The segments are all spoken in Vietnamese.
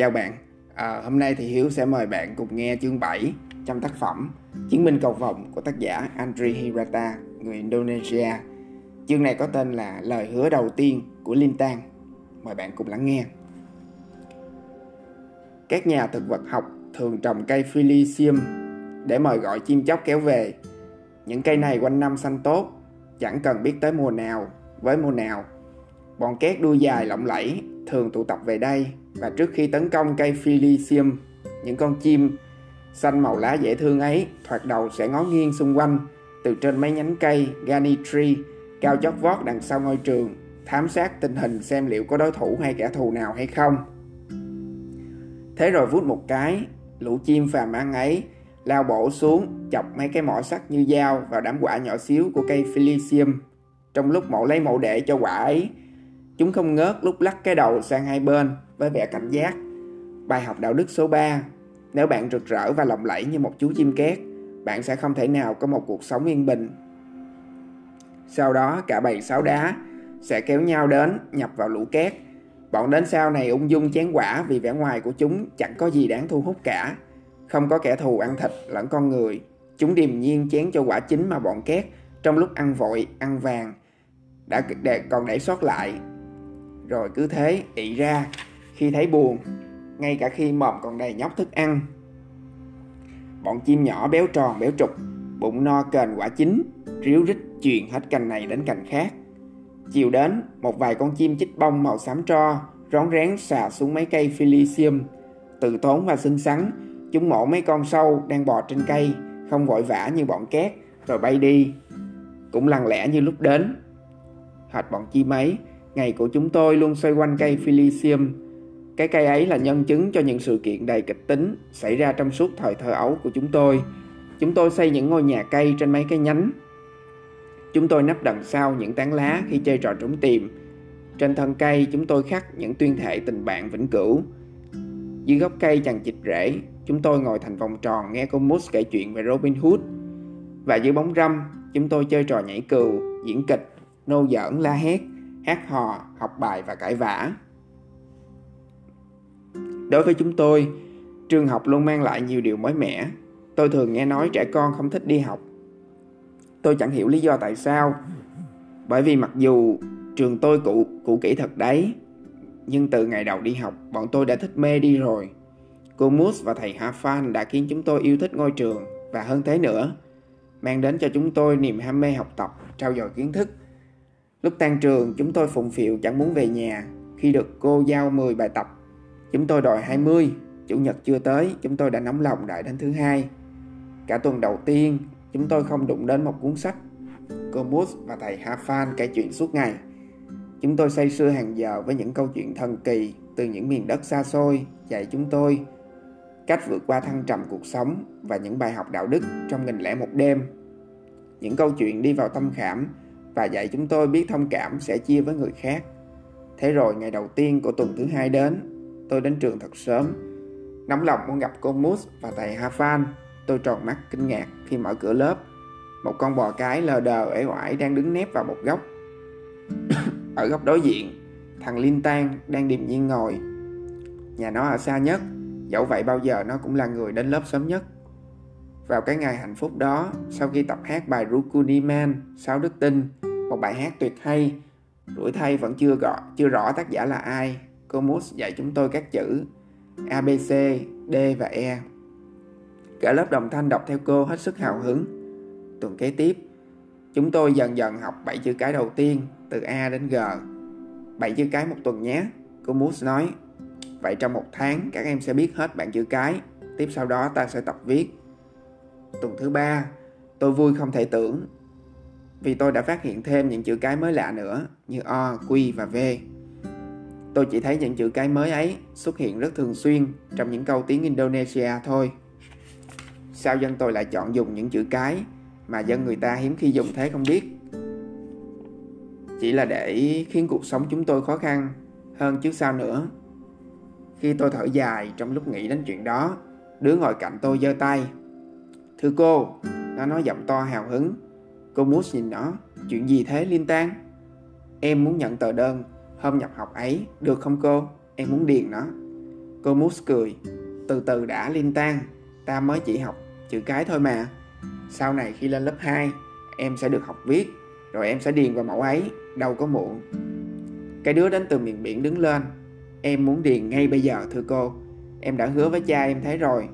Chào bạn, à, hôm nay thì Hiếu sẽ mời bạn cùng nghe chương 7 trong tác phẩm Chiến binh cầu vòng của tác giả Andri Hirata, người Indonesia. Chương này có tên là Lời hứa đầu tiên của Linh Tang. Mời bạn cùng lắng nghe. Các nhà thực vật học thường trồng cây Philisium để mời gọi chim chóc kéo về. Những cây này quanh năm xanh tốt, chẳng cần biết tới mùa nào với mùa nào. Bọn két đuôi dài lộng lẫy thường tụ tập về đây và trước khi tấn công cây Philisium, những con chim xanh màu lá dễ thương ấy thoạt đầu sẽ ngó nghiêng xung quanh từ trên mấy nhánh cây Gani Tree cao chót vót đằng sau ngôi trường thám sát tình hình xem liệu có đối thủ hay kẻ thù nào hay không. Thế rồi vút một cái, lũ chim phàm ăn ấy lao bổ xuống chọc mấy cái mỏ sắt như dao vào đám quả nhỏ xíu của cây Philisium. Trong lúc mổ lấy mẫu đệ cho quả ấy, chúng không ngớt lúc lắc cái đầu sang hai bên với vẻ cảnh giác. Bài học đạo đức số 3 Nếu bạn rực rỡ và lộng lẫy như một chú chim két, bạn sẽ không thể nào có một cuộc sống yên bình. Sau đó cả bầy sáo đá sẽ kéo nhau đến nhập vào lũ két. Bọn đến sau này ung dung chén quả vì vẻ ngoài của chúng chẳng có gì đáng thu hút cả. Không có kẻ thù ăn thịt lẫn con người. Chúng điềm nhiên chén cho quả chính mà bọn két trong lúc ăn vội, ăn vàng đã để, còn để sót lại. Rồi cứ thế ị ra khi thấy buồn, ngay cả khi mồm còn đầy nhóc thức ăn. Bọn chim nhỏ béo tròn béo trục, bụng no kền quả chín, ríu rít truyền hết cành này đến cành khác. Chiều đến, một vài con chim chích bông màu xám tro, rón rén xà xuống mấy cây Philisium. Từ tốn và xinh xắn, chúng mổ mấy con sâu đang bò trên cây, không vội vã như bọn két, rồi bay đi. Cũng lặng lẽ như lúc đến. Hệt bọn chim ấy, ngày của chúng tôi luôn xoay quanh cây Philisium. Cái cây ấy là nhân chứng cho những sự kiện đầy kịch tính xảy ra trong suốt thời thơ ấu của chúng tôi. Chúng tôi xây những ngôi nhà cây trên mấy cái nhánh. Chúng tôi nấp đằng sau những tán lá khi chơi trò trốn tìm. Trên thân cây chúng tôi khắc những tuyên thệ tình bạn vĩnh cửu. Dưới gốc cây chằng chịt rễ, chúng tôi ngồi thành vòng tròn nghe cô Moose kể chuyện về Robin Hood. Và dưới bóng râm, chúng tôi chơi trò nhảy cừu, diễn kịch, nô giỡn la hét, hát hò, học bài và cãi vã. Đối với chúng tôi, trường học luôn mang lại nhiều điều mới mẻ. Tôi thường nghe nói trẻ con không thích đi học. Tôi chẳng hiểu lý do tại sao. Bởi vì mặc dù trường tôi cũ, cũ kỹ thật đấy, nhưng từ ngày đầu đi học, bọn tôi đã thích mê đi rồi. Cô Moose và thầy Hafan đã khiến chúng tôi yêu thích ngôi trường và hơn thế nữa, mang đến cho chúng tôi niềm ham mê học tập, trao dồi kiến thức. Lúc tan trường, chúng tôi phụng phịu chẳng muốn về nhà khi được cô giao 10 bài tập. Chúng tôi đòi 20, chủ nhật chưa tới, chúng tôi đã nóng lòng đợi đến thứ hai. Cả tuần đầu tiên, chúng tôi không đụng đến một cuốn sách. Cô Moose và thầy Hafan kể chuyện suốt ngày. Chúng tôi say sưa hàng giờ với những câu chuyện thần kỳ từ những miền đất xa xôi dạy chúng tôi cách vượt qua thăng trầm cuộc sống và những bài học đạo đức trong nghìn lẻ một đêm. Những câu chuyện đi vào tâm khảm và dạy chúng tôi biết thông cảm sẽ chia với người khác. Thế rồi ngày đầu tiên của tuần thứ hai đến, tôi đến trường thật sớm. Nóng lòng muốn gặp cô Moose và thầy Hafan. Tôi tròn mắt kinh ngạc khi mở cửa lớp. Một con bò cái lờ đờ ế oải đang đứng nép vào một góc. ở góc đối diện, thằng Linh Tan đang điềm nhiên ngồi. Nhà nó ở xa nhất, dẫu vậy bao giờ nó cũng là người đến lớp sớm nhất. Vào cái ngày hạnh phúc đó, sau khi tập hát bài Rukuniman, Sáu Đức tin một bài hát tuyệt hay, rủi thay vẫn chưa rõ, chưa rõ tác giả là ai, cô Moose dạy chúng tôi các chữ A, B, C, D và E. Cả lớp đồng thanh đọc theo cô hết sức hào hứng. Tuần kế tiếp, chúng tôi dần dần học bảy chữ cái đầu tiên từ A đến G. Bảy chữ cái một tuần nhé, cô Moose nói. Vậy trong một tháng các em sẽ biết hết bạn chữ cái. Tiếp sau đó ta sẽ tập viết. Tuần thứ ba, tôi vui không thể tưởng vì tôi đã phát hiện thêm những chữ cái mới lạ nữa như O, Q và V. Tôi chỉ thấy những chữ cái mới ấy xuất hiện rất thường xuyên trong những câu tiếng Indonesia thôi. Sao dân tôi lại chọn dùng những chữ cái mà dân người ta hiếm khi dùng thế không biết? Chỉ là để khiến cuộc sống chúng tôi khó khăn hơn chứ sao nữa. Khi tôi thở dài trong lúc nghĩ đến chuyện đó, đứa ngồi cạnh tôi giơ tay. Thưa cô, nó nói giọng to hào hứng. Cô Moose nhìn nó, chuyện gì thế Liên Tan? Em muốn nhận tờ đơn hôm nhập học ấy, được không cô? Em muốn điền nó. Cô mút cười. Từ từ đã liên Tan, ta mới chỉ học chữ cái thôi mà. Sau này khi lên lớp 2, em sẽ được học viết, rồi em sẽ điền vào mẫu ấy, đâu có muộn. Cái đứa đến từ miền biển đứng lên. Em muốn điền ngay bây giờ thưa cô. Em đã hứa với cha em thế rồi.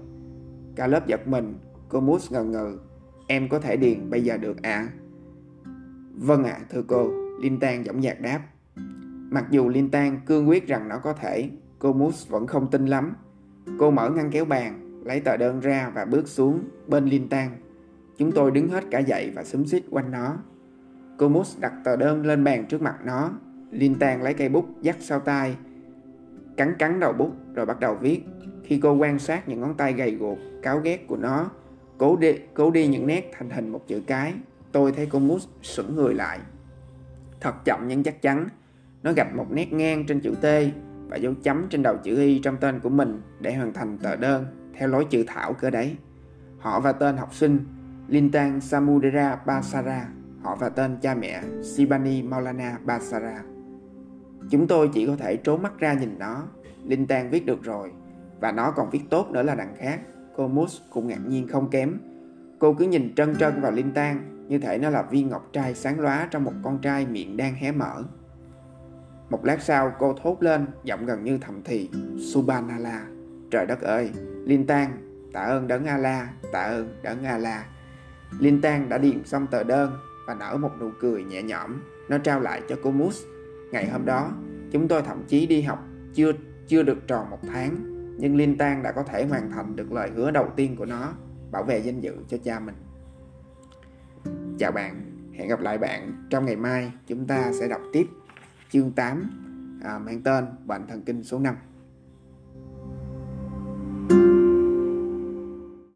Cả lớp giật mình, cô mút ngần ngừ. Em có thể điền bây giờ được ạ? À? Vâng ạ, à, thưa cô, Linh Tan dõng dạc đáp. Mặc dù Linh Tan cương quyết rằng nó có thể, cô Mus vẫn không tin lắm. Cô mở ngăn kéo bàn, lấy tờ đơn ra và bước xuống bên Linh Tan. Chúng tôi đứng hết cả dậy và xúm xít quanh nó. Cô Mus đặt tờ đơn lên bàn trước mặt nó. Linh Tan lấy cây bút dắt sau tay, cắn cắn đầu bút rồi bắt đầu viết. Khi cô quan sát những ngón tay gầy guộc, cáo ghét của nó, cố đi, cố đi những nét thành hình một chữ cái, tôi thấy cô Mus sững người lại. Thật chậm nhưng chắc chắn, nó gặp một nét ngang trên chữ T và dấu chấm trên đầu chữ Y trong tên của mình để hoàn thành tờ đơn theo lối chữ thảo cơ đấy. Họ và tên học sinh Lintan Samudera Basara, họ và tên cha mẹ Sibani Maulana Basara. Chúng tôi chỉ có thể trốn mắt ra nhìn nó. Lintan viết được rồi, và nó còn viết tốt nữa là đằng khác. Cô Mus cũng ngạc nhiên không kém. Cô cứ nhìn trân trân vào Lintan như thể nó là viên ngọc trai sáng lóa trong một con trai miệng đang hé mở. Một lát sau cô thốt lên, giọng gần như thầm thì, Subhanallah, trời đất ơi, Linh Tan, tạ ơn đấng A-la, tạ ơn đấng A-la. Linh Tan đã điền xong tờ đơn và nở một nụ cười nhẹ nhõm, nó trao lại cho cô Mus. Ngày hôm đó, chúng tôi thậm chí đi học chưa chưa được tròn một tháng, nhưng Linh Tan đã có thể hoàn thành được lời hứa đầu tiên của nó, bảo vệ danh dự cho cha mình. Chào bạn, hẹn gặp lại bạn trong ngày mai. Chúng ta sẽ đọc tiếp chương 8 à, mang tên bệnh thần kinh số 5